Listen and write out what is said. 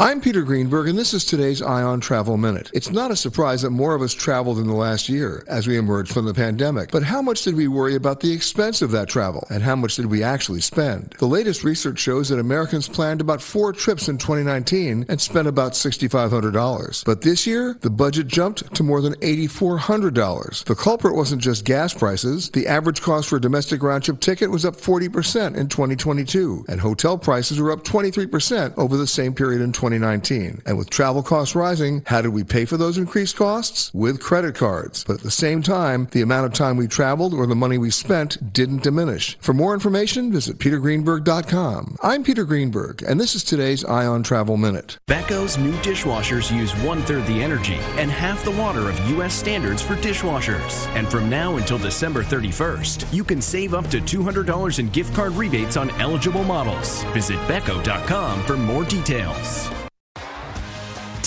I'm Peter Greenberg, and this is today's Eye on Travel Minute. It's not a surprise that more of us traveled in the last year as we emerged from the pandemic. But how much did we worry about the expense of that travel? And how much did we actually spend? The latest research shows that Americans planned about four trips in 2019 and spent about $6,500. But this year, the budget jumped to more than $8,400. The culprit wasn't just gas prices. The average cost for a domestic round trip ticket was up 40% in 2022, and hotel prices were up 23% over the same period in 2019. 2019. And with travel costs rising, how did we pay for those increased costs? With credit cards. But at the same time, the amount of time we traveled or the money we spent didn't diminish. For more information, visit petergreenberg.com. I'm Peter Greenberg, and this is today's Eye on Travel Minute. Beko's new dishwashers use one third the energy and half the water of U.S. standards for dishwashers. And from now until December 31st, you can save up to $200 in gift card rebates on eligible models. Visit Beko.com for more details.